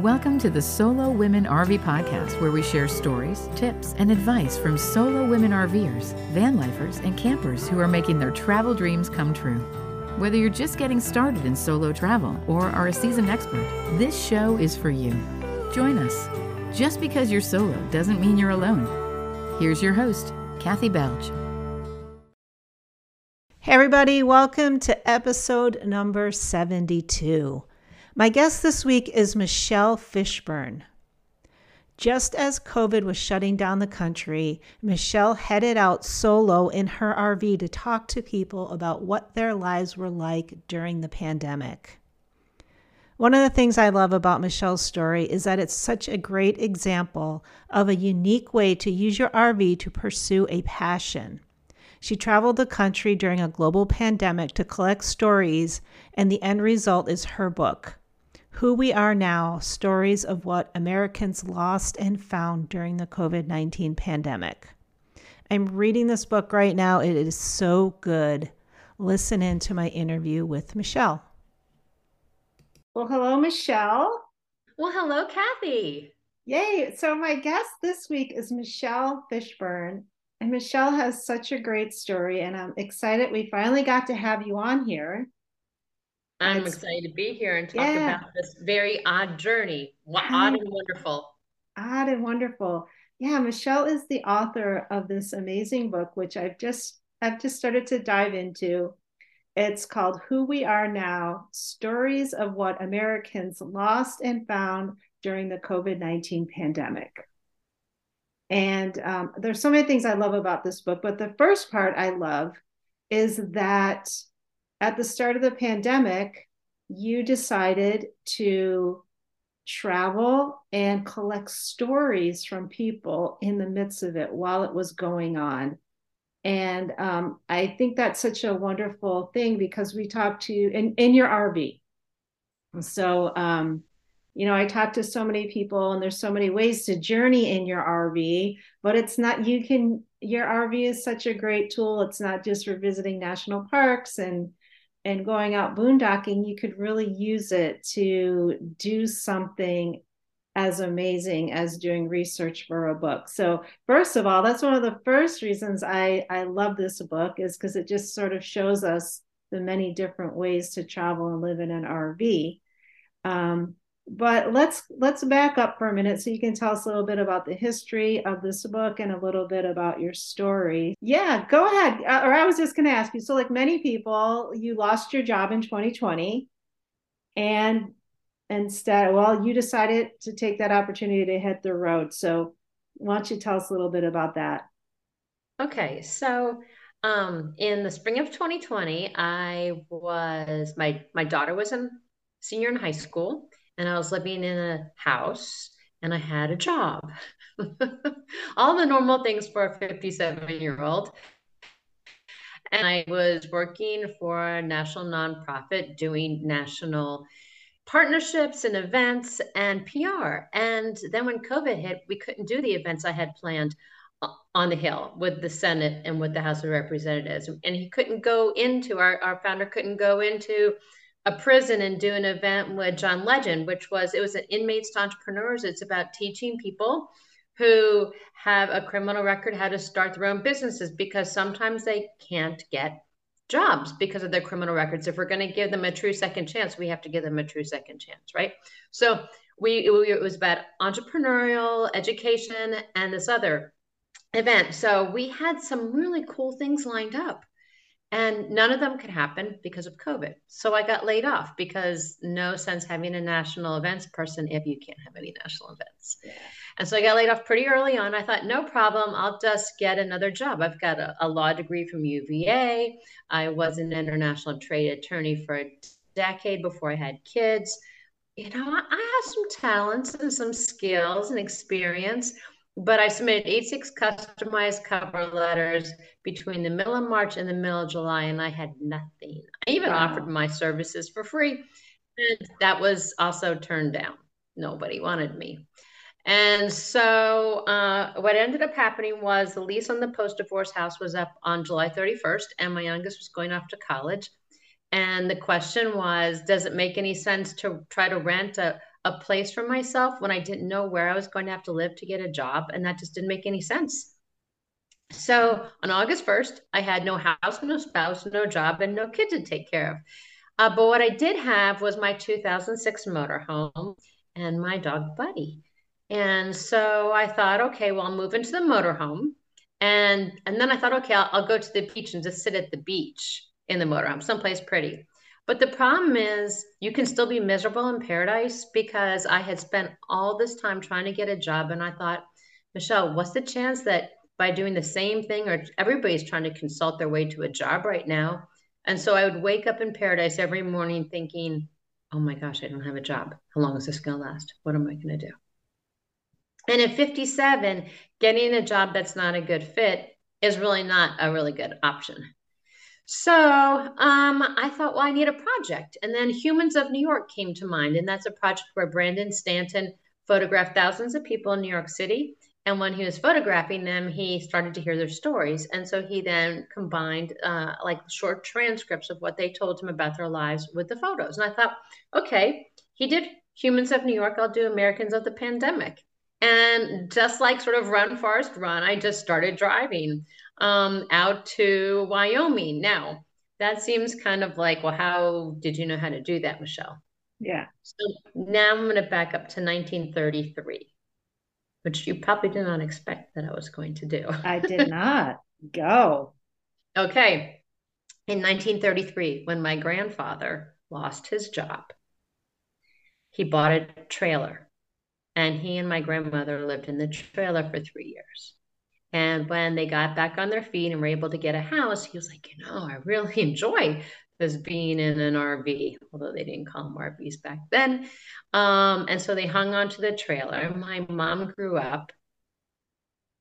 Welcome to the Solo Women RV Podcast, where we share stories, tips, and advice from solo women RVers, van lifers, and campers who are making their travel dreams come true. Whether you're just getting started in solo travel or are a seasoned expert, this show is for you. Join us. Just because you're solo doesn't mean you're alone. Here's your host, Kathy Belge. Hey, everybody, welcome to episode number 72. My guest this week is Michelle Fishburne. Just as COVID was shutting down the country, Michelle headed out solo in her RV to talk to people about what their lives were like during the pandemic. One of the things I love about Michelle's story is that it's such a great example of a unique way to use your RV to pursue a passion. She traveled the country during a global pandemic to collect stories, and the end result is her book, who We Are Now Stories of What Americans Lost and Found During the COVID 19 Pandemic. I'm reading this book right now. It is so good. Listen in to my interview with Michelle. Well, hello, Michelle. Well, hello, Kathy. Yay. So, my guest this week is Michelle Fishburne. And Michelle has such a great story, and I'm excited we finally got to have you on here. I'm excited to be here and talk yeah. about this very odd journey. Odd and wonderful. Odd and wonderful. Yeah, Michelle is the author of this amazing book, which I've just I've just started to dive into. It's called Who We Are Now: Stories of What Americans Lost and Found During the COVID-19 Pandemic. And um, there's so many things I love about this book, but the first part I love is that at the start of the pandemic, you decided to travel and collect stories from people in the midst of it while it was going on. And um, I think that's such a wonderful thing because we talked to you in, in your RV. So, um, you know, I talk to so many people, and there's so many ways to journey in your RV, but it's not, you can, your RV is such a great tool. It's not just for visiting national parks and and going out boondocking, you could really use it to do something as amazing as doing research for a book. So, first of all, that's one of the first reasons I, I love this book is because it just sort of shows us the many different ways to travel and live in an RV. Um, but let's let's back up for a minute so you can tell us a little bit about the history of this book and a little bit about your story. Yeah go ahead. Uh, or i was just going to ask you so like many people you lost your job in 2020 and instead well you decided to take that opportunity to hit the road. So why don't you tell us a little bit about that? Okay so um, in the spring of 2020 i was my my daughter was in senior in high school and I was living in a house and I had a job. All the normal things for a 57 year old. And I was working for a national nonprofit doing national partnerships and events and PR. And then when COVID hit, we couldn't do the events I had planned on the Hill with the Senate and with the House of Representatives. And he couldn't go into, our, our founder couldn't go into a prison and do an event with John Legend, which was it was an inmates to entrepreneurs. It's about teaching people who have a criminal record how to start their own businesses because sometimes they can't get jobs because of their criminal records. If we're going to give them a true second chance, we have to give them a true second chance, right? So we it was about entrepreneurial education and this other event. So we had some really cool things lined up. And none of them could happen because of COVID. So I got laid off because no sense having a national events person if you can't have any national events. Yeah. And so I got laid off pretty early on. I thought, no problem, I'll just get another job. I've got a, a law degree from UVA. I was an international trade attorney for a decade before I had kids. You know, I, I have some talents and some skills and experience but I submitted 86 customized cover letters between the middle of March and the middle of July, and I had nothing. I even wow. offered my services for free, and that was also turned down. Nobody wanted me. And so, uh, what ended up happening was the lease on the post divorce house was up on July 31st, and my youngest was going off to college. And the question was Does it make any sense to try to rent a, a place for myself when I didn't know where I was going to have to live to get a job. And that just didn't make any sense. So on August 1st, I had no house, no spouse, no job, and no kid to take care of. Uh, but what I did have was my 2006 motorhome and my dog Buddy. And so I thought, okay, well, I'll move into the motorhome. And, and then I thought, okay, I'll, I'll go to the beach and just sit at the beach in the motorhome, someplace pretty. But the problem is, you can still be miserable in paradise because I had spent all this time trying to get a job. And I thought, Michelle, what's the chance that by doing the same thing, or everybody's trying to consult their way to a job right now? And so I would wake up in paradise every morning thinking, oh my gosh, I don't have a job. How long is this going to last? What am I going to do? And at 57, getting a job that's not a good fit is really not a really good option. So um, I thought, well, I need a project. And then Humans of New York came to mind. And that's a project where Brandon Stanton photographed thousands of people in New York City. And when he was photographing them, he started to hear their stories. And so he then combined uh, like short transcripts of what they told him about their lives with the photos. And I thought, okay, he did Humans of New York, I'll do Americans of the Pandemic. And just like sort of run, Forrest, run, I just started driving um, out to Wyoming. Now, that seems kind of like, well, how did you know how to do that, Michelle? Yeah. So now I'm going to back up to 1933, which you probably did not expect that I was going to do. I did not. Go. Okay. In 1933, when my grandfather lost his job, he bought a trailer and he and my grandmother lived in the trailer for three years. And when they got back on their feet and were able to get a house, he was like, you know, I really enjoy this being in an RV, although they didn't call them RVs back then. Um, and so they hung onto the trailer. My mom grew up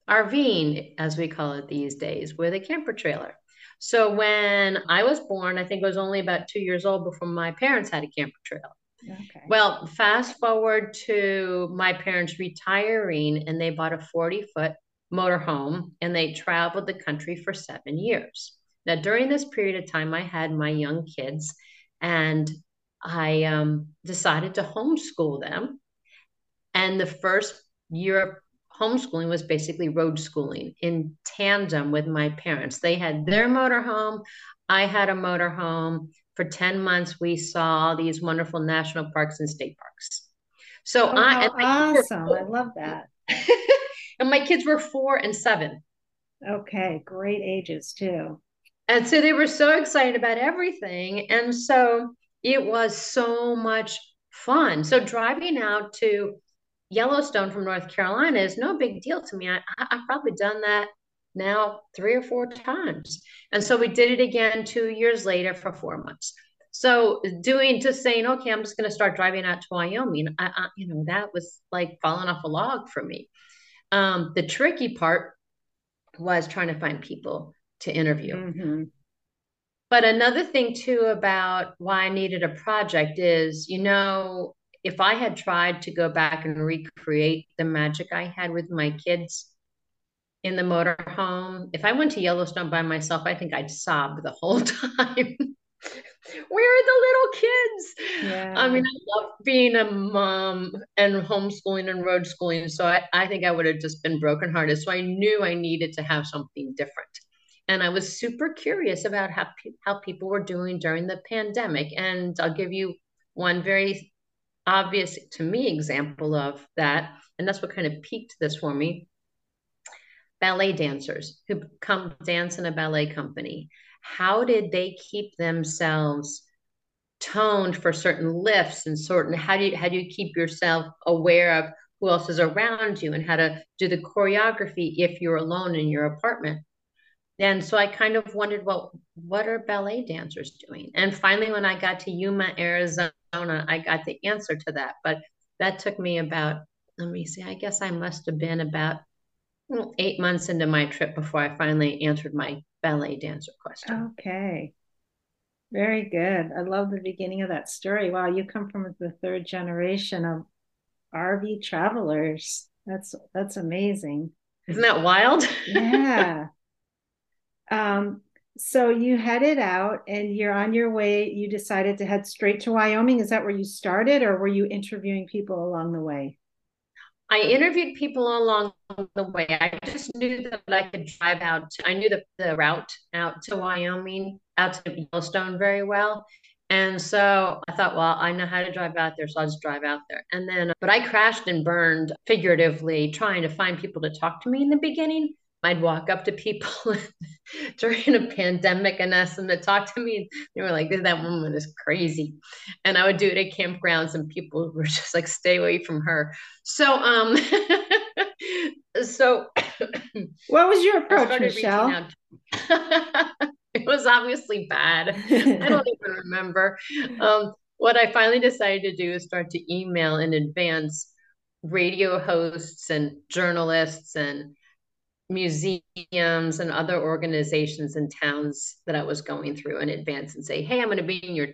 RVing, as we call it these days, with a camper trailer. So when I was born, I think I was only about two years old before my parents had a camper trailer. Okay. Well, fast forward to my parents retiring, and they bought a 40 foot motorhome and they traveled the country for seven years. Now, during this period of time, I had my young kids and I um, decided to homeschool them. And the first year of homeschooling was basically road schooling in tandem with my parents. They had their motorhome, I had a motorhome for 10 months we saw these wonderful national parks and state parks so oh, i awesome i love that and my kids were four and seven okay great ages too and so they were so excited about everything and so it was so much fun so driving out to yellowstone from north carolina is no big deal to me I, i've probably done that now three or four times. And so we did it again two years later for four months. So doing just saying, okay, I'm just going to start driving out to Wyoming. I, I, you know, that was like falling off a log for me. Um, the tricky part was trying to find people to interview. Mm-hmm. But another thing too about why I needed a project is, you know, if I had tried to go back and recreate the magic I had with my kids, in the motorhome. If I went to Yellowstone by myself, I think I'd sob the whole time. Where are the little kids? Yeah. I mean, I love being a mom and homeschooling and road schooling. So I, I think I would have just been brokenhearted. So I knew I needed to have something different. And I was super curious about how, how people were doing during the pandemic. And I'll give you one very obvious to me example of that. And that's what kind of piqued this for me ballet dancers who come dance in a ballet company how did they keep themselves toned for certain lifts and certain how do you how do you keep yourself aware of who else is around you and how to do the choreography if you're alone in your apartment? And so i kind of wondered well what are ballet dancers doing? And finally when i got to yuma arizona i got the answer to that but that took me about let me see i guess i must have been about eight months into my trip before I finally answered my ballet dancer question. Okay. Very good. I love the beginning of that story. Wow, you come from the third generation of RV travelers. That's that's amazing. Isn't that wild? yeah. Um, so you headed out and you're on your way. You decided to head straight to Wyoming. Is that where you started, or were you interviewing people along the way? I interviewed people along the way. I just knew that I could drive out. I knew the, the route out to Wyoming, out to Yellowstone very well. And so I thought, well, I know how to drive out there, so I'll just drive out there. And then, but I crashed and burned figuratively trying to find people to talk to me in the beginning. I'd walk up to people during a pandemic and ask them to talk to me. They were like, that woman is crazy. And I would do it at campgrounds and people were just like, stay away from her. So, um, so what was your approach, Michelle? it was obviously bad. I don't even remember. Um, what I finally decided to do is start to email in advance radio hosts and journalists and museums and other organizations and towns that I was going through in advance and say, hey, I'm going to be in your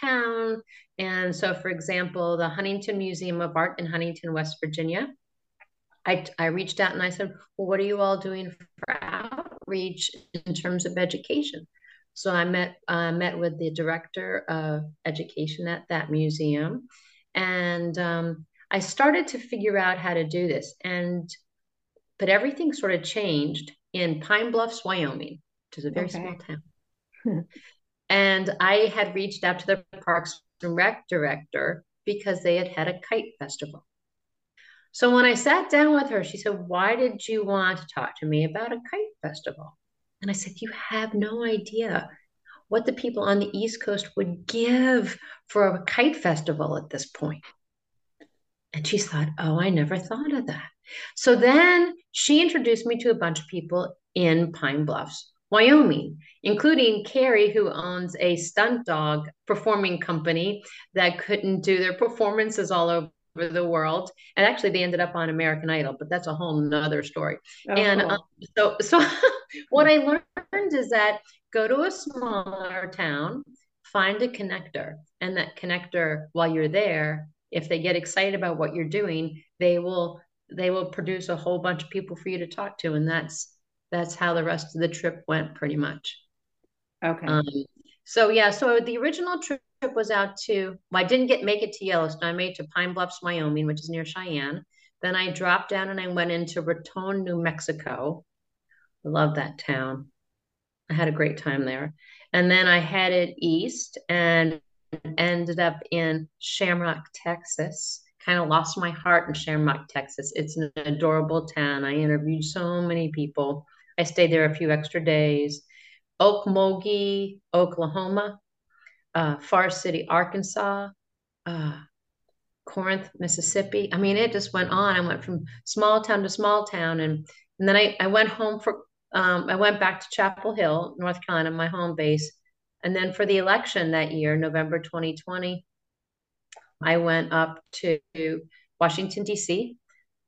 town. And so, for example, the Huntington Museum of Art in Huntington, West Virginia, I, I reached out and I said, well, what are you all doing for outreach in terms of education? So I met uh, met with the director of education at that museum, and um, I started to figure out how to do this. And but everything sort of changed in Pine Bluffs, Wyoming, which is a very okay. small town. and I had reached out to the Parks and Rec director because they had had a kite festival. So when I sat down with her, she said, Why did you want to talk to me about a kite festival? And I said, You have no idea what the people on the East Coast would give for a kite festival at this point. And she thought, Oh, I never thought of that. So then she introduced me to a bunch of people in Pine Bluffs, Wyoming, including Carrie, who owns a stunt dog performing company that couldn't do their performances all over the world. And actually, they ended up on American Idol, but that's a whole nother story. Oh, and um, so, so what I learned is that go to a smaller town, find a connector, and that connector, while you're there, if they get excited about what you're doing, they will they will produce a whole bunch of people for you to talk to, and that's that's how the rest of the trip went, pretty much. Okay. Um, so yeah, so the original trip was out to. Well, I didn't get make it to Yellowstone. I made it to Pine Bluffs, Wyoming, which is near Cheyenne. Then I dropped down and I went into Raton, New Mexico. I love that town. I had a great time there. And then I headed east and ended up in Shamrock, Texas kind of lost my heart in Shamrock, Texas. It's an adorable town. I interviewed so many people. I stayed there a few extra days. Okmulgee, Oklahoma, uh, Forest City, Arkansas, uh, Corinth, Mississippi. I mean, it just went on. I went from small town to small town, and and then I I went home for um, I went back to Chapel Hill, North Carolina, my home base, and then for the election that year, November 2020, I went up to Washington, D.C.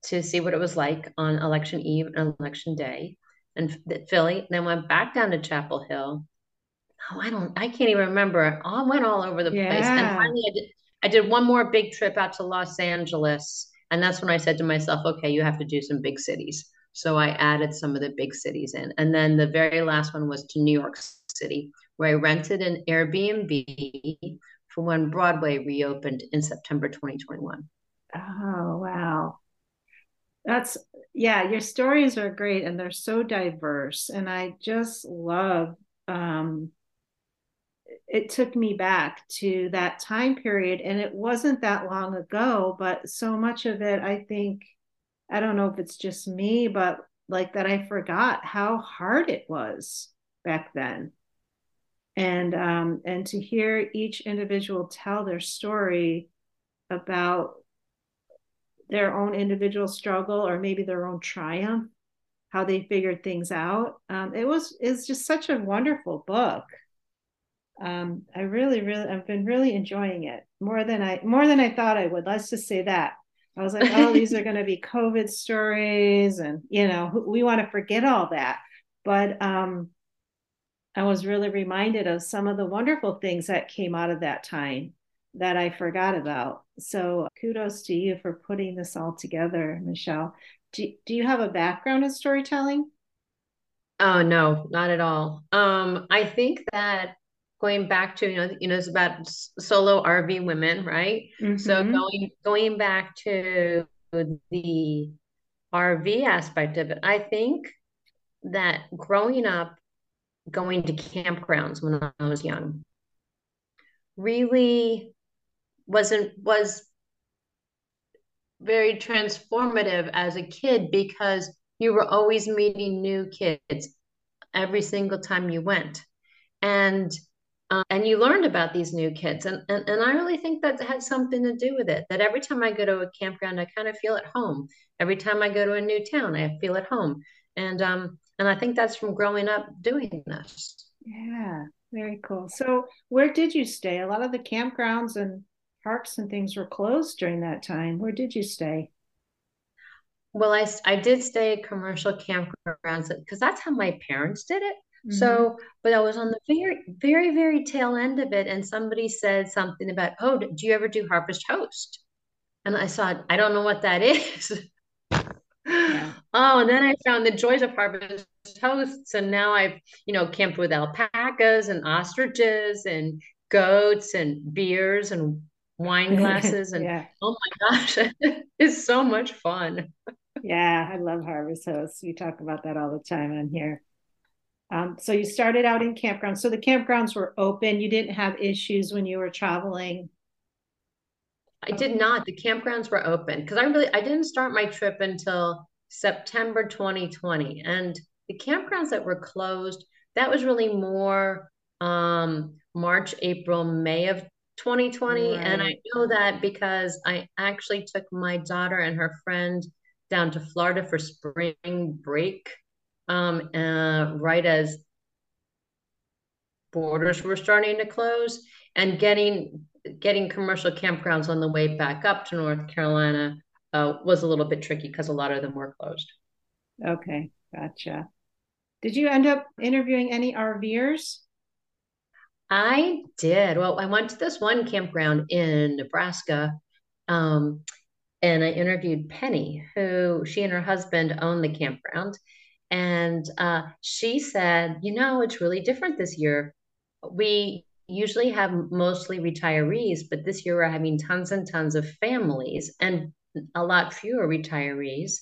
to see what it was like on election eve and election day and Philly, and then went back down to Chapel Hill. Oh, I don't, I can't even remember. I went all over the yeah. place. And finally, I did, I did one more big trip out to Los Angeles. And that's when I said to myself, okay, you have to do some big cities. So I added some of the big cities in. And then the very last one was to New York City, where I rented an Airbnb for when Broadway reopened in September 2021. Oh, wow. That's, yeah, your stories are great and they're so diverse. And I just love, um, it took me back to that time period. And it wasn't that long ago, but so much of it, I think, I don't know if it's just me, but like that I forgot how hard it was back then and um, and to hear each individual tell their story about their own individual struggle or maybe their own triumph how they figured things out um, it was it's just such a wonderful book. Um, i really really i've been really enjoying it more than i more than i thought i would. Let's just say that. I was like oh these are going to be covid stories and you know we want to forget all that. But um I was really reminded of some of the wonderful things that came out of that time that I forgot about. So kudos to you for putting this all together, Michelle. Do, do you have a background in storytelling? Oh no, not at all. Um, I think that going back to you know you know it's about solo RV women, right? Mm-hmm. So going going back to the RV aspect of it, I think that growing up going to campgrounds when I was young. Really wasn't was very transformative as a kid because you were always meeting new kids every single time you went. And uh, and you learned about these new kids. And, and and i really think that had something to do with it that every time i go to a campground i kind of feel at home. Every time i go to a new town i feel at home. And um and i think that's from growing up doing this yeah very cool so where did you stay a lot of the campgrounds and parks and things were closed during that time where did you stay well, I, I did stay at commercial campgrounds because that's how my parents did it. Mm-hmm. So, but I was on the very, very, very tail end of it, and somebody said something about, "Oh, do you ever do Harvest Host?" And I thought, I don't know what that is. Yeah. Oh, and then I found the joys of Harvest Hosts, and now I've, you know, camped with alpacas and ostriches and goats and beers and wine glasses, and yeah. oh my gosh, it's so much fun. Yeah, I love Harvest Hosts. We talk about that all the time on here. Um, so you started out in campgrounds. So the campgrounds were open. You didn't have issues when you were traveling. I did not. The campgrounds were open because I really I didn't start my trip until September 2020, and the campgrounds that were closed that was really more um, March, April, May of 2020, right. and I know that because I actually took my daughter and her friend down to Florida for spring break, um, uh, right as borders were starting to close, and getting getting commercial campgrounds on the way back up to North Carolina uh, was a little bit tricky because a lot of them were closed. Okay, gotcha. Did you end up interviewing any RVers? I did. Well, I went to this one campground in Nebraska. Um, and I interviewed Penny, who she and her husband own the campground. And uh, she said, you know, it's really different this year. We usually have mostly retirees, but this year we're having tons and tons of families and a lot fewer retirees.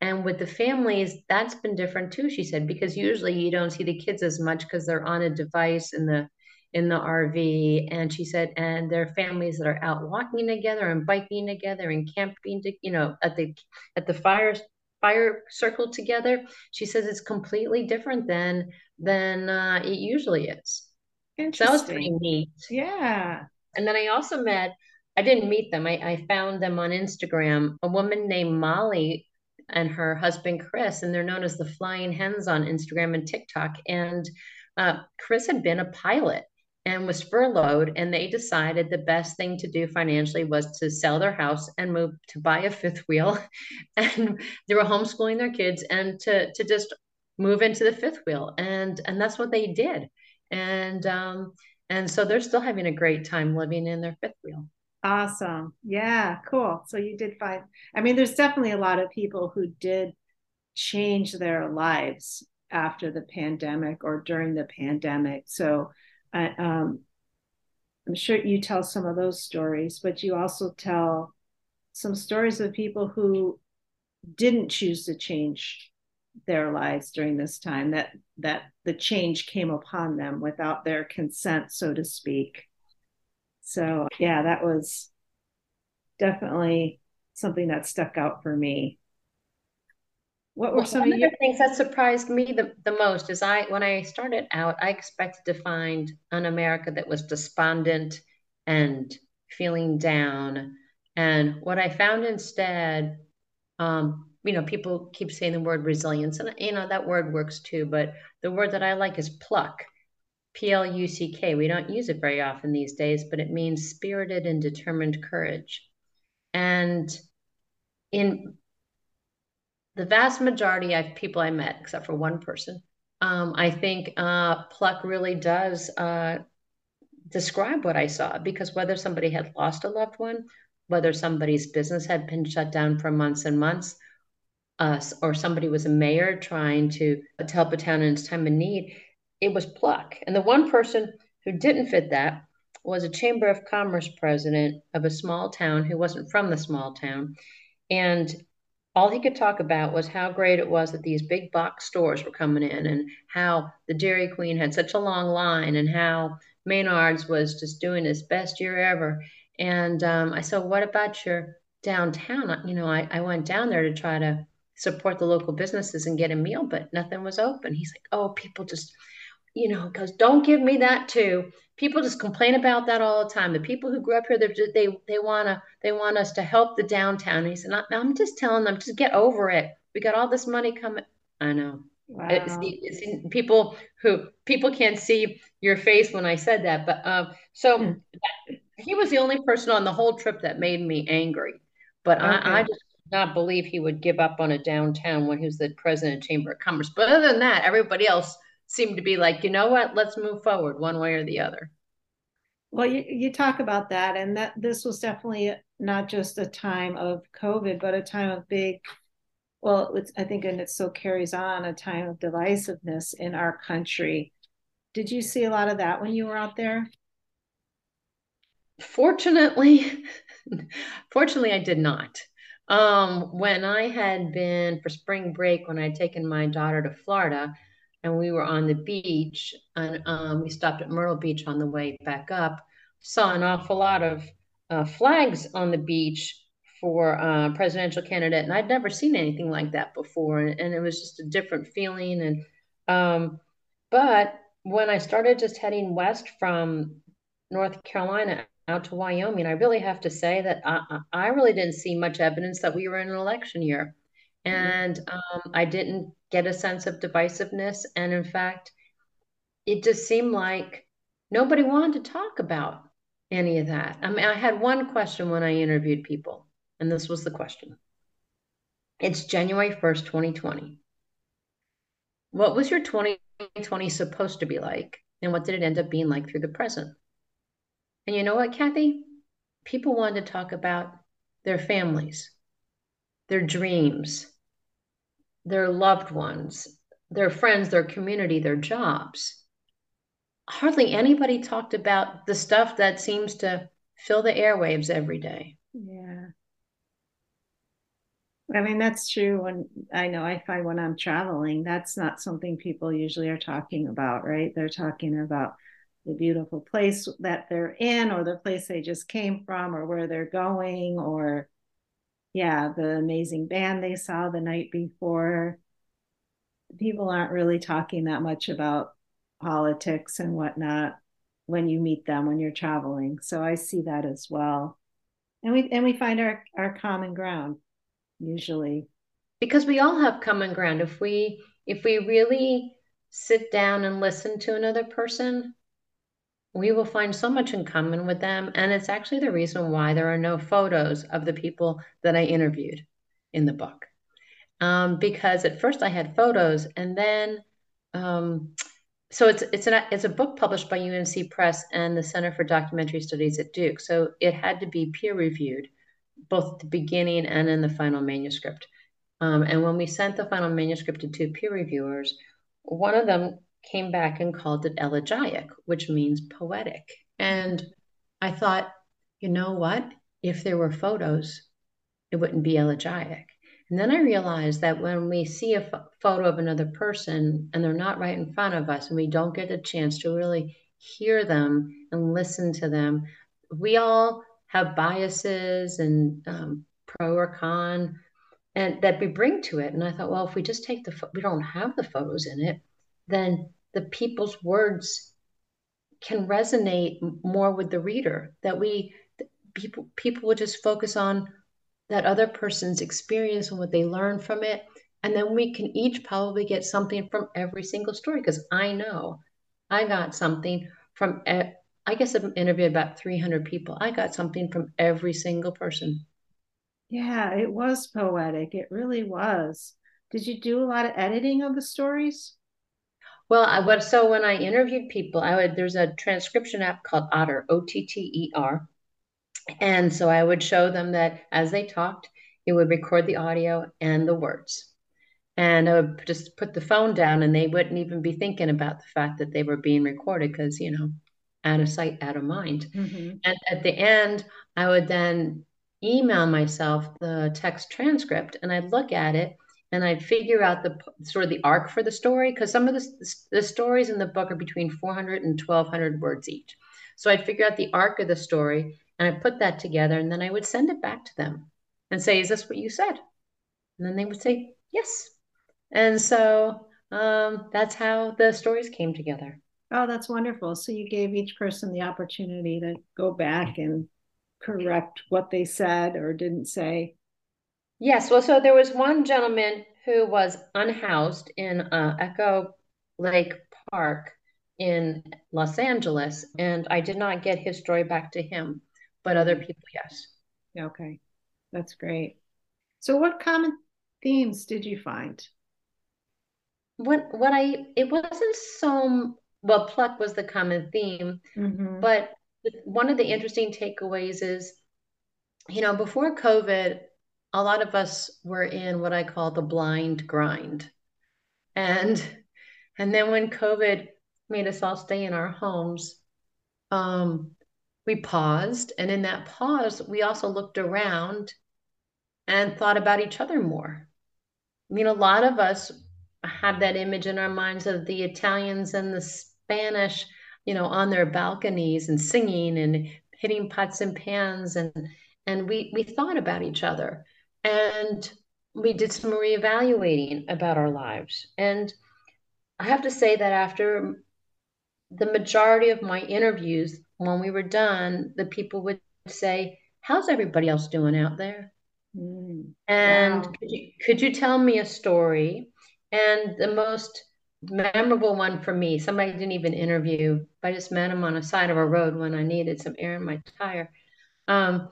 And with the families, that's been different too, she said, because usually you don't see the kids as much because they're on a device in the in the RV. And she said, and there are families that are out walking together and biking together and camping, to, you know, at the at the fire fire circle together. She says it's completely different than than uh, it usually is. So that was pretty neat. Yeah. And then I also met. I didn't meet them. I, I found them on Instagram. A woman named Molly and her husband Chris, and they're known as the Flying Hens on Instagram and TikTok. And uh, Chris had been a pilot and was furloughed and they decided the best thing to do financially was to sell their house and move to buy a fifth wheel and they were homeschooling their kids and to to just move into the fifth wheel and and that's what they did and um and so they're still having a great time living in their fifth wheel. Awesome. Yeah cool. So you did find i mean there's definitely a lot of people who did change their lives after the pandemic or during the pandemic. So I, um, I'm sure you tell some of those stories, but you also tell some stories of people who didn't choose to change their lives during this time that that the change came upon them without their consent so to speak so yeah that was definitely something that stuck out for me what were well, some of the things that surprised me the, the most is I when I started out, I expected to find an America that was despondent and feeling down. And what I found instead, um, you know, people keep saying the word resilience, and you know that word works too, but the word that I like is pluck. P L U C K. We don't use it very often these days, but it means spirited and determined courage. And in the vast majority of people I met, except for one person, um, I think uh, pluck really does uh, describe what I saw because whether somebody had lost a loved one, whether somebody's business had been shut down for months and months, us or somebody was a mayor trying to, to help a town in its time of need, it was pluck. And the one person who didn't fit that was a Chamber of Commerce president of a small town who wasn't from the small town. And all he could talk about was how great it was that these big box stores were coming in and how the Dairy Queen had such a long line and how Maynard's was just doing its best year ever. And um, I said, What about your downtown? You know, I, I went down there to try to support the local businesses and get a meal, but nothing was open. He's like, Oh, people just, you know, goes, Don't give me that too. People just complain about that all the time. The people who grew up here, just, they they wanna they want us to help the downtown. And he said, I'm just telling them, just get over it. We got all this money coming. I know. Wow. It's, it's, people who people can't see your face when I said that, but um, so hmm. he was the only person on the whole trip that made me angry. But okay. I, I just not believe he would give up on a downtown when he was the president of Chamber of Commerce. But other than that, everybody else seemed to be like, you know what, let's move forward one way or the other. Well, you, you talk about that, and that this was definitely not just a time of COVID, but a time of big well, it's I think, and it still carries on a time of divisiveness in our country. Did you see a lot of that when you were out there? Fortunately, fortunately, I did not. Um, when I had been for spring break, when I had taken my daughter to Florida, and we were on the beach, and um, we stopped at Myrtle Beach on the way back up, saw an awful lot of uh, flags on the beach for uh, presidential candidate, and I'd never seen anything like that before, and, and it was just a different feeling. And um, but when I started just heading west from North Carolina out to Wyoming, I really have to say that I, I really didn't see much evidence that we were in an election year, mm-hmm. and um, I didn't get a sense of divisiveness, and in fact, it just seemed like nobody wanted to talk about any of that. I mean, I had one question when I interviewed people and this was the question. It's January 1st, 2020. What was your 2020 supposed to be like? And what did it end up being like through the present? And you know what, Kathy? People wanted to talk about their families, their dreams, their loved ones, their friends, their community, their jobs. Hardly anybody talked about the stuff that seems to fill the airwaves every day. Yeah. I mean, that's true. When I know I find when I'm traveling, that's not something people usually are talking about, right? They're talking about the beautiful place that they're in, or the place they just came from, or where they're going, or yeah, the amazing band they saw the night before. People aren't really talking that much about politics and whatnot when you meet them when you're traveling. So I see that as well. And we and we find our, our common ground usually because we all have common ground if we if we really sit down and listen to another person we will find so much in common with them and it's actually the reason why there are no photos of the people that i interviewed in the book um, because at first i had photos and then um, so it's it's an it's a book published by UNC Press and the Center for Documentary Studies at Duke. So it had to be peer reviewed both at the beginning and in the final manuscript. Um, and when we sent the final manuscript to two peer reviewers, one of them came back and called it elegiac, which means poetic. And I thought, you know what? If there were photos, it wouldn't be elegiac. And then I realized that when we see a f- photo of another person and they're not right in front of us and we don't get a chance to really hear them and listen to them, we all have biases and um, pro or con and that we bring to it and i thought well if we just take the we don't have the photos in it then the people's words can resonate more with the reader that we people people will just focus on that other person's experience and what they learn from it and then we can each probably get something from every single story because i know i got something from I guess I've interviewed about 300 people. I got something from every single person. Yeah, it was poetic. It really was. Did you do a lot of editing of the stories? Well, I was so when I interviewed people, I would there's a transcription app called Otter, O T T E R. And so I would show them that as they talked, it would record the audio and the words. and I would just put the phone down and they wouldn't even be thinking about the fact that they were being recorded because, you know, out of sight, out of mind. Mm-hmm. And at the end, I would then email myself the text transcript and I'd look at it and I'd figure out the sort of the arc for the story because some of the, the stories in the book are between 400 and 1200 words each. So I'd figure out the arc of the story and I put that together and then I would send it back to them and say, Is this what you said? And then they would say, Yes. And so um, that's how the stories came together. Oh, that's wonderful. So you gave each person the opportunity to go back and correct what they said or didn't say. Yes. Well, so there was one gentleman who was unhoused in uh, Echo Lake Park in Los Angeles, and I did not get his story back to him, but other people, yes. Okay, that's great. So, what common themes did you find? What what I it wasn't so well pluck was the common theme, mm-hmm. but one of the interesting takeaways is, you know, before COVID, a lot of us were in what I call the blind grind. And and then when COVID made us all stay in our homes, um, we paused. And in that pause, we also looked around and thought about each other more. I mean, a lot of us have that image in our minds of the Italians and the Spanish, you know, on their balconies and singing and hitting pots and pans and and we we thought about each other and we did some reevaluating about our lives. And I have to say that after the majority of my interviews, when we were done, the people would say, How's everybody else doing out there? Mm, and wow. could, you, could you tell me a story? And the most memorable one for me, somebody didn't even interview, I just met him on the side of a road when I needed some air in my tire. Um,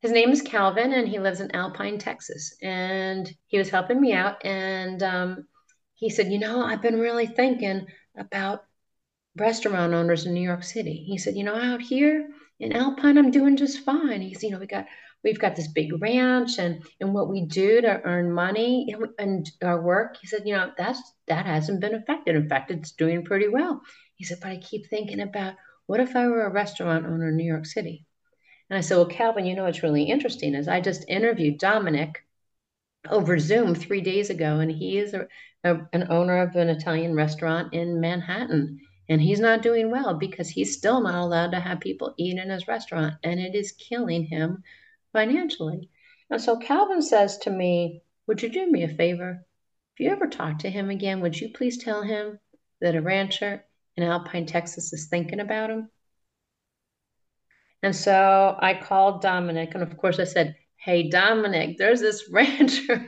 his name is Calvin, and he lives in Alpine, Texas. And he was helping me out, and um, he said, "You know, I've been really thinking about restaurant owners in New York City." He said, "You know, out here in Alpine, I'm doing just fine." He's, you know, we got we've got this big ranch, and and what we do to earn money and, and our work. He said, "You know, that's that hasn't been affected. In fact, it's doing pretty well." He said, "But I keep thinking about." What if I were a restaurant owner in New York City? And I said, Well, Calvin, you know what's really interesting is I just interviewed Dominic over Zoom three days ago, and he is a, a, an owner of an Italian restaurant in Manhattan. And he's not doing well because he's still not allowed to have people eat in his restaurant, and it is killing him financially. And so Calvin says to me, Would you do me a favor? If you ever talk to him again, would you please tell him that a rancher in Alpine, Texas is thinking about him? And so I called Dominic, and of course I said, Hey, Dominic, there's this rancher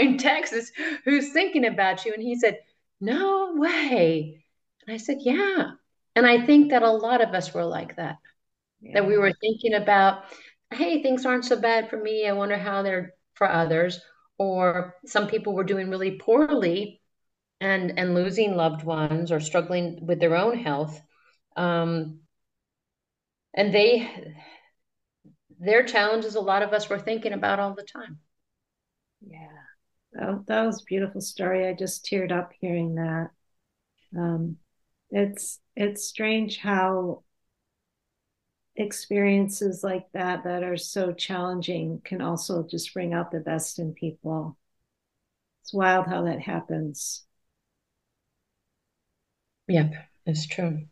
in Texas who's thinking about you. And he said, No way. And I said, Yeah. And I think that a lot of us were like that, yeah. that we were thinking about, Hey, things aren't so bad for me. I wonder how they're for others. Or some people were doing really poorly and, and losing loved ones or struggling with their own health. Um, and they their challenges a lot of us were thinking about all the time. Yeah. That, that was a beautiful story. I just teared up hearing that. Um, it's it's strange how experiences like that that are so challenging can also just bring out the best in people. It's wild how that happens. Yep it's true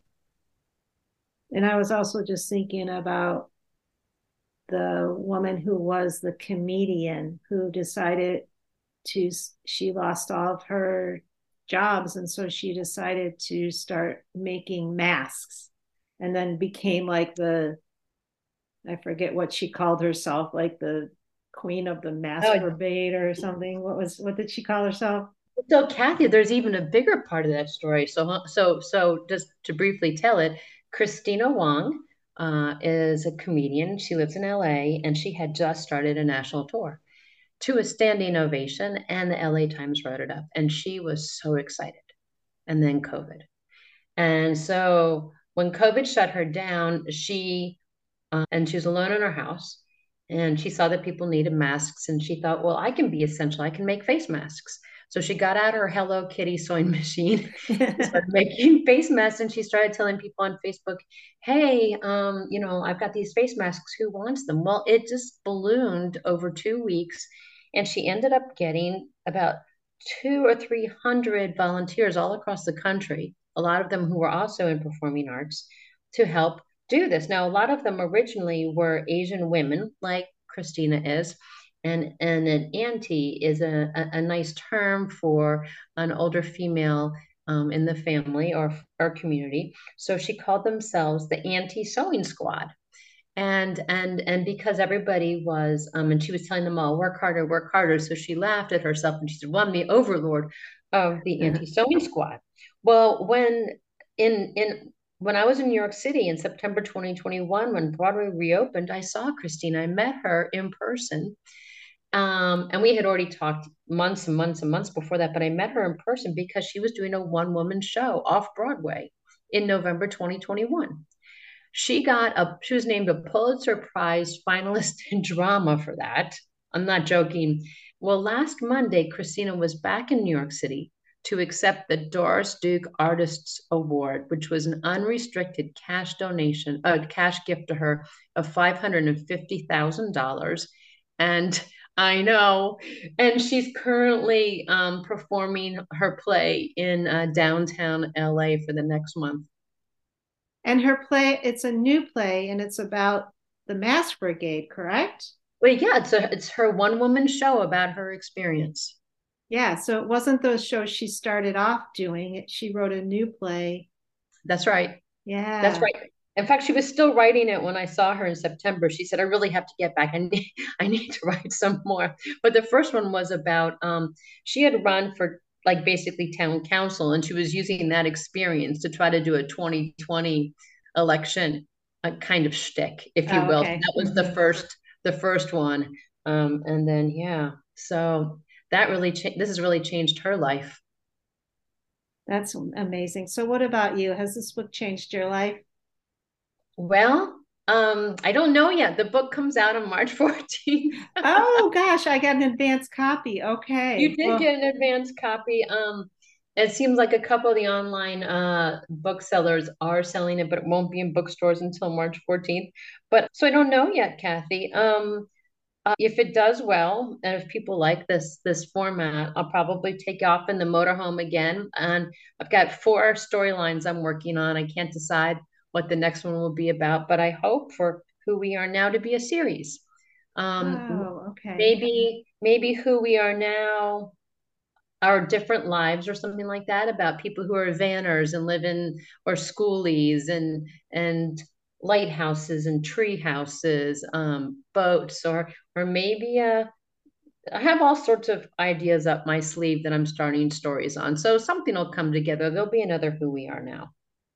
and I was also just thinking about the woman who was the comedian who decided to, she lost all of her jobs. And so she decided to start making masks and then became like the, I forget what she called herself, like the queen of the oh, masturbate oh, or something. What was, what did she call herself? So Kathy, there's even a bigger part of that story. So, so, so just to briefly tell it, Kristina Wong uh, is a comedian. She lives in LA and she had just started a national tour to a standing ovation, and the LA Times wrote it up. And she was so excited. And then COVID. And so when COVID shut her down, she, uh, and she was alone in her house. and she saw that people needed masks and she thought, well, I can be essential. I can make face masks. So she got out her Hello Kitty sewing machine, started making face masks, and she started telling people on Facebook, "Hey, um, you know, I've got these face masks. Who wants them?" Well, it just ballooned over two weeks, and she ended up getting about two or three hundred volunteers all across the country. A lot of them who were also in performing arts to help do this. Now, a lot of them originally were Asian women, like Kristina is, and and an auntie is a, a, a nice term for an older female um, in the family or our community. So she called themselves the Auntie Sewing Squad. And and and because everybody was um, and she was telling them all work harder, work harder. So she laughed at herself and she said, "Well, I'm the overlord of the Auntie Sewing Squad." Well, when in in when I was in New York City in September 2021, when Broadway reopened, I saw Christine. I met her in person. Um, and we had already talked months and months and months before that, but I met her in person because she was doing a one woman show off Broadway in November 2021. She got a, she was named a Pulitzer Prize finalist in drama for that. I'm not joking. Well, last Monday, Kristina was back in New York City to accept the Doris Duke Artists Award, which was an unrestricted cash donation, a cash gift to her of $550,000. And I know. And she's currently um, performing her play in uh, downtown LA for the next month. And her play, it's a new play and it's about the Mask Brigade, correct? Well, yeah, it's, a, it's her one woman show about her experience. Yeah, so it wasn't those shows she started off doing. She wrote a new play. That's right. Yeah. That's right. In fact, she was still writing it when I saw her in September. She said, "I really have to get back. I need, I need to write some more." But the first one was about um, she had run for like basically town council, and she was using that experience to try to do a 2020 election a kind of shtick, if you oh, will. Okay. That was the first, the first one, um, and then yeah, so that really cha- this has really changed her life. That's amazing. So, what about you? Has this book changed your life? Well, um, I don't know yet. The book comes out on March 14th. oh gosh, I got an advance copy. Okay. You did well, get an advance copy. Um, it seems like a couple of the online uh, booksellers are selling it, but it won't be in bookstores until March 14th. But so I don't know yet, Kathy. Um, uh, if it does well, and if people like this this format, I'll probably take off in the motorhome again. And I've got four storylines I'm working on. I can't decide what the next one will be about, but I hope for who we are now to be a series. Um, oh, okay. Maybe maybe who we are now, our different lives or something like that about people who are vanners and live in or schoolies and and lighthouses and tree houses, um, boats, or or maybe a uh, I have all sorts of ideas up my sleeve that I'm starting stories on. So something will come together. There'll be another who we are now.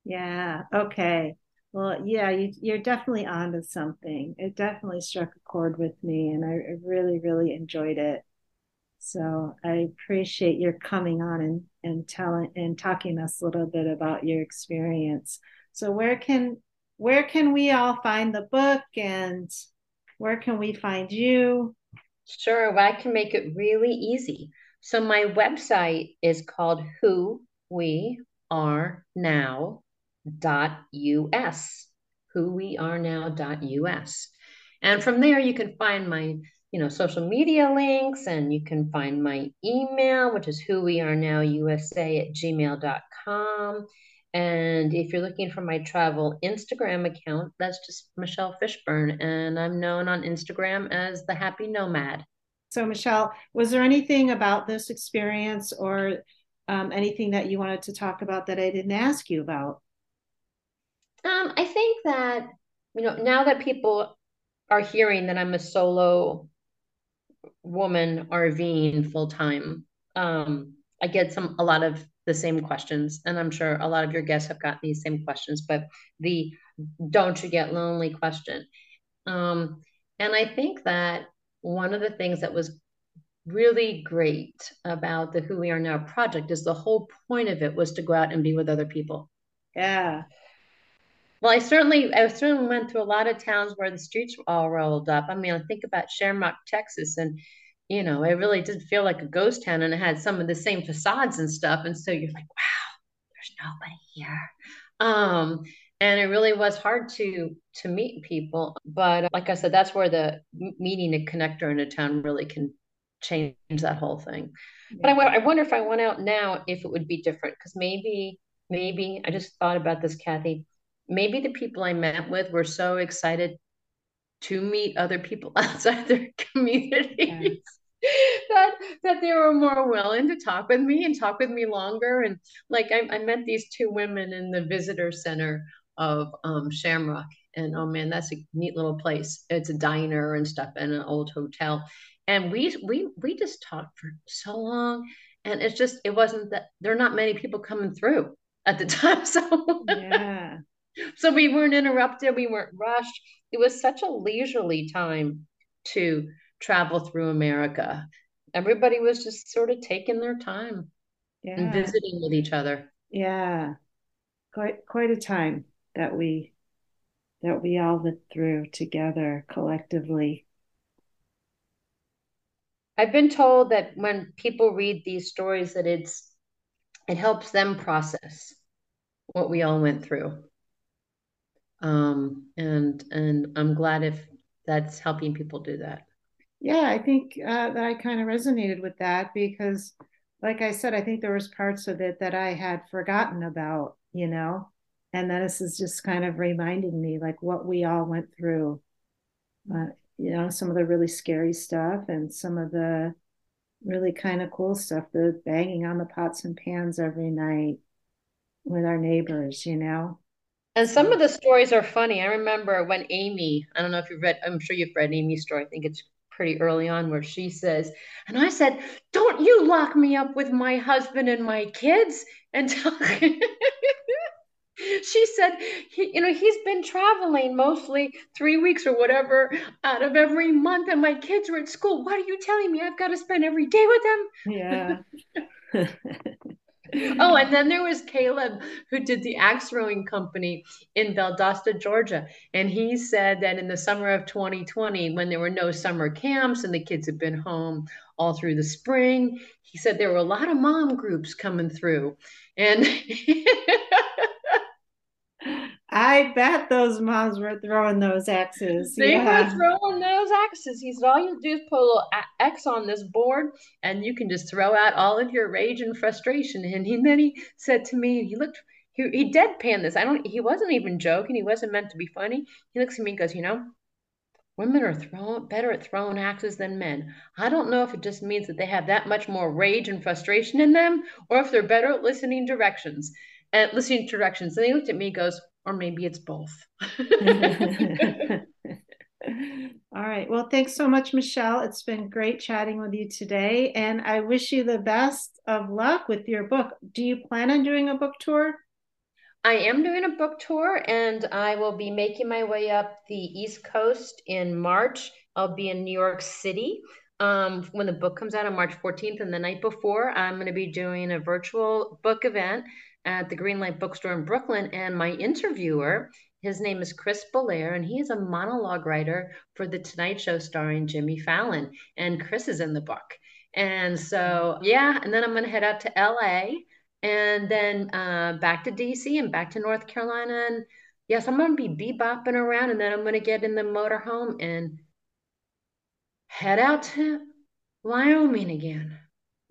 Yeah. Okay. Well, yeah, you, you're definitely onto something. It definitely struck a chord with me, and I, really, really enjoyed it. So I appreciate your coming on and and telling and talking us a little bit about your experience. So where can where can we all find the book, and where can we find you? Sure, I can make it really easy. So my website is called Who We Are Now us who we are now dot us, And from there, you can find my you know social media links and you can find my email which is who we are now usa at gmail.com and if you're looking for my travel instagram account that's just michelle fishburne and i'm known on instagram as the happy nomad. So michelle was there anything about this experience or um, anything that you wanted to talk about that i didn't ask you about um, I think that, you know, now that people are hearing that I'm a solo woman RVing full time, um, I get some a lot of the same questions, and I'm sure a lot of your guests have got these same questions. But the "Don't you get lonely?" question, um, and I think that one of the things that was really great about the Who We Are Now project is the whole point of it was to go out and be with other people. Yeah Well, I certainly, I certainly went through a lot of towns where the streets were all rolled up. I mean, I think about Shamrock, Texas, and you know, it really did feel like a ghost town, and it had some of the same facades and stuff. And so you're like, wow, there's nobody here. Um, and it really was hard to to meet people. But like I said, that's where the meeting a connector in a town really can change that whole thing. Yeah. But I, I wonder if I went out now, if it would be different, because maybe, maybe I just thought about this, Kathy maybe the people I met with were so excited to meet other people outside their communities that that they were more willing to talk with me and talk with me longer. And like I, I met these two women in the visitor center of um, Shamrock, and oh man, that's a neat little place. It's a diner and stuff and an old hotel. And we we we just talked for so long, and it's just it wasn't that there are not many people coming through at the time. So yeah, so we weren't interrupted we weren't rushed. It was such a leisurely time to travel through america. Everybody was just sort of taking their time yeah. and visiting with each other. Yeah. Quite quite a time that we that we all went through together collectively. I've been told that when people read these stories that it's it helps them process what we all went through um, and and I'm glad if that's helping people do that. Yeah, I think uh, that I kind of resonated with that because, like I said, I think there was parts of it that I had forgotten about, you know, and then this is just kind of reminding me like what we all went through. Uh, you know, some of the really scary stuff and some of the really kind of cool stuff, the banging on the pots and pans every night with our neighbors, you know. And some of the stories are funny. I remember when Amy, I don't know if you've read, I'm sure you've read Amy's story. I think it's pretty early on where she says, and I said, Don't you lock me up with my husband and my kids until she said, he, you know, he's been traveling mostly three weeks or whatever out of every month, and my kids are at school. What are you telling me? I've got to spend every day with them? Yeah. oh, and then there was Caleb who did the axe throwing company in Valdosta, Georgia. And he said that in the summer of 2020, when there were no summer camps and the kids had been home all through the spring, he said there were a lot of mom groups coming through. And I bet those moms were throwing those X's. They yeah. were throwing those X's. He said, all you do is put a little X on this board and you can just throw out all of your rage and frustration. And, he, and then he said to me, he looked, he, he deadpanned this. I don't, he wasn't even joking. He wasn't meant to be funny. He looks at me and goes, you know, women are throwing better at throwing axes than men. I don't know if it just means that they have that much more rage and frustration in them or if they're better at listening directions and listening to directions. And he looked at me and goes, or maybe it's both. All right. Well, thanks so much, Michelle. It's been great chatting with you today. And I wish you the best of luck with your book. Do you plan on doing a book tour? I am doing a book tour and I will be making my way up the East Coast in March. I'll be in New York City um, when the book comes out on March 14th. And the night before, I'm going to be doing a virtual book event at the Greenlight Bookstore in Brooklyn. And my interviewer, his name is Chris Belair, and he is a monologue writer for The Tonight Show starring Jimmy Fallon. And Chris is in the book. And so, yeah, and then I'm going to head out to LA and then uh, back to DC and back to North Carolina. And yes, I'm going to be bebopping around and then I'm going to get in the motorhome and head out to Wyoming again.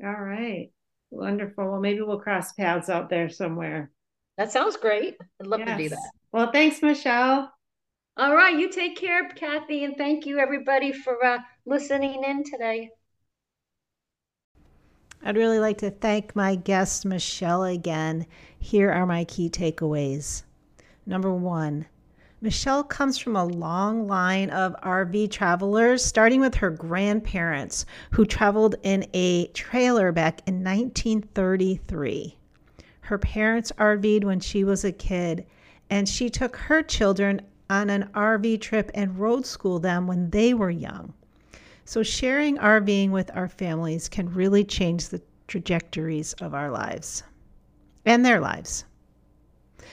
All right. Wonderful. Well, maybe we'll cross paths out there somewhere. That sounds great. I'd love yes. to do that. Well, thanks, Michelle. All right. You take care, Kathy, and thank you, everybody, for uh, listening in today. I'd really like to thank my guest, Michelle, again. Here are my key takeaways. Number one, Michelle comes from a long line of RV travelers, starting with her grandparents who traveled in a trailer back in 1933. Her parents RV'd when she was a kid, and she took her children on an RV trip and road schooled them when they were young. So, sharing RVing with our families can really change the trajectories of our lives and their lives.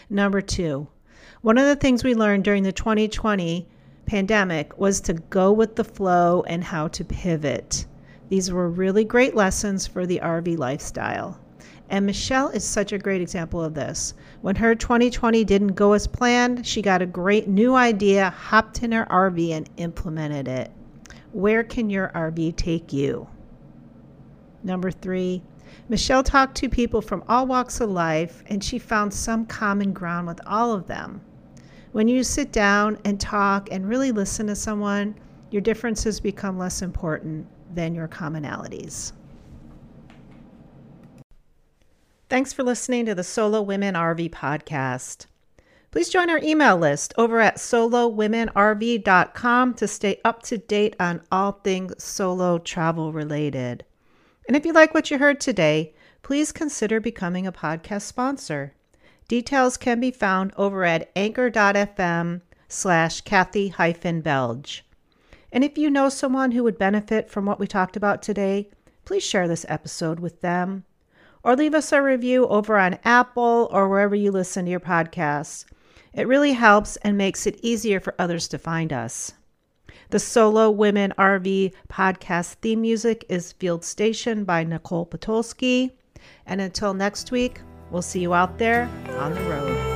Number two, One of the things we learned during the 2020 pandemic was to go with the flow and how to pivot. These were really great lessons for the RV lifestyle. And Michelle is such a great example of this. When her 2020 didn't go as planned, she got a great new idea, hopped in her RV, and implemented it. Where can your RV take you? Number three, Michelle talked to people from all walks of life and she found some common ground with all of them. When you sit down and talk and really listen to someone, your differences become less important than your commonalities. Thanks for listening to the Solo Women RV podcast. Please join our email list over at solowomenrv.com to stay up to date on all things solo travel related. And if you like what you heard today, please consider becoming a podcast sponsor. Details can be found over at anchor.fm slash Kathy hyphen Belge. And if you know someone who would benefit from what we talked about today, please share this episode with them. Or leave us a review over on Apple or wherever you listen to your podcasts. It really helps and makes it easier for others to find us. The Solo Women RV podcast theme music is Field Station by Nicole Potolsky. And until next week, we'll see you out there on the road.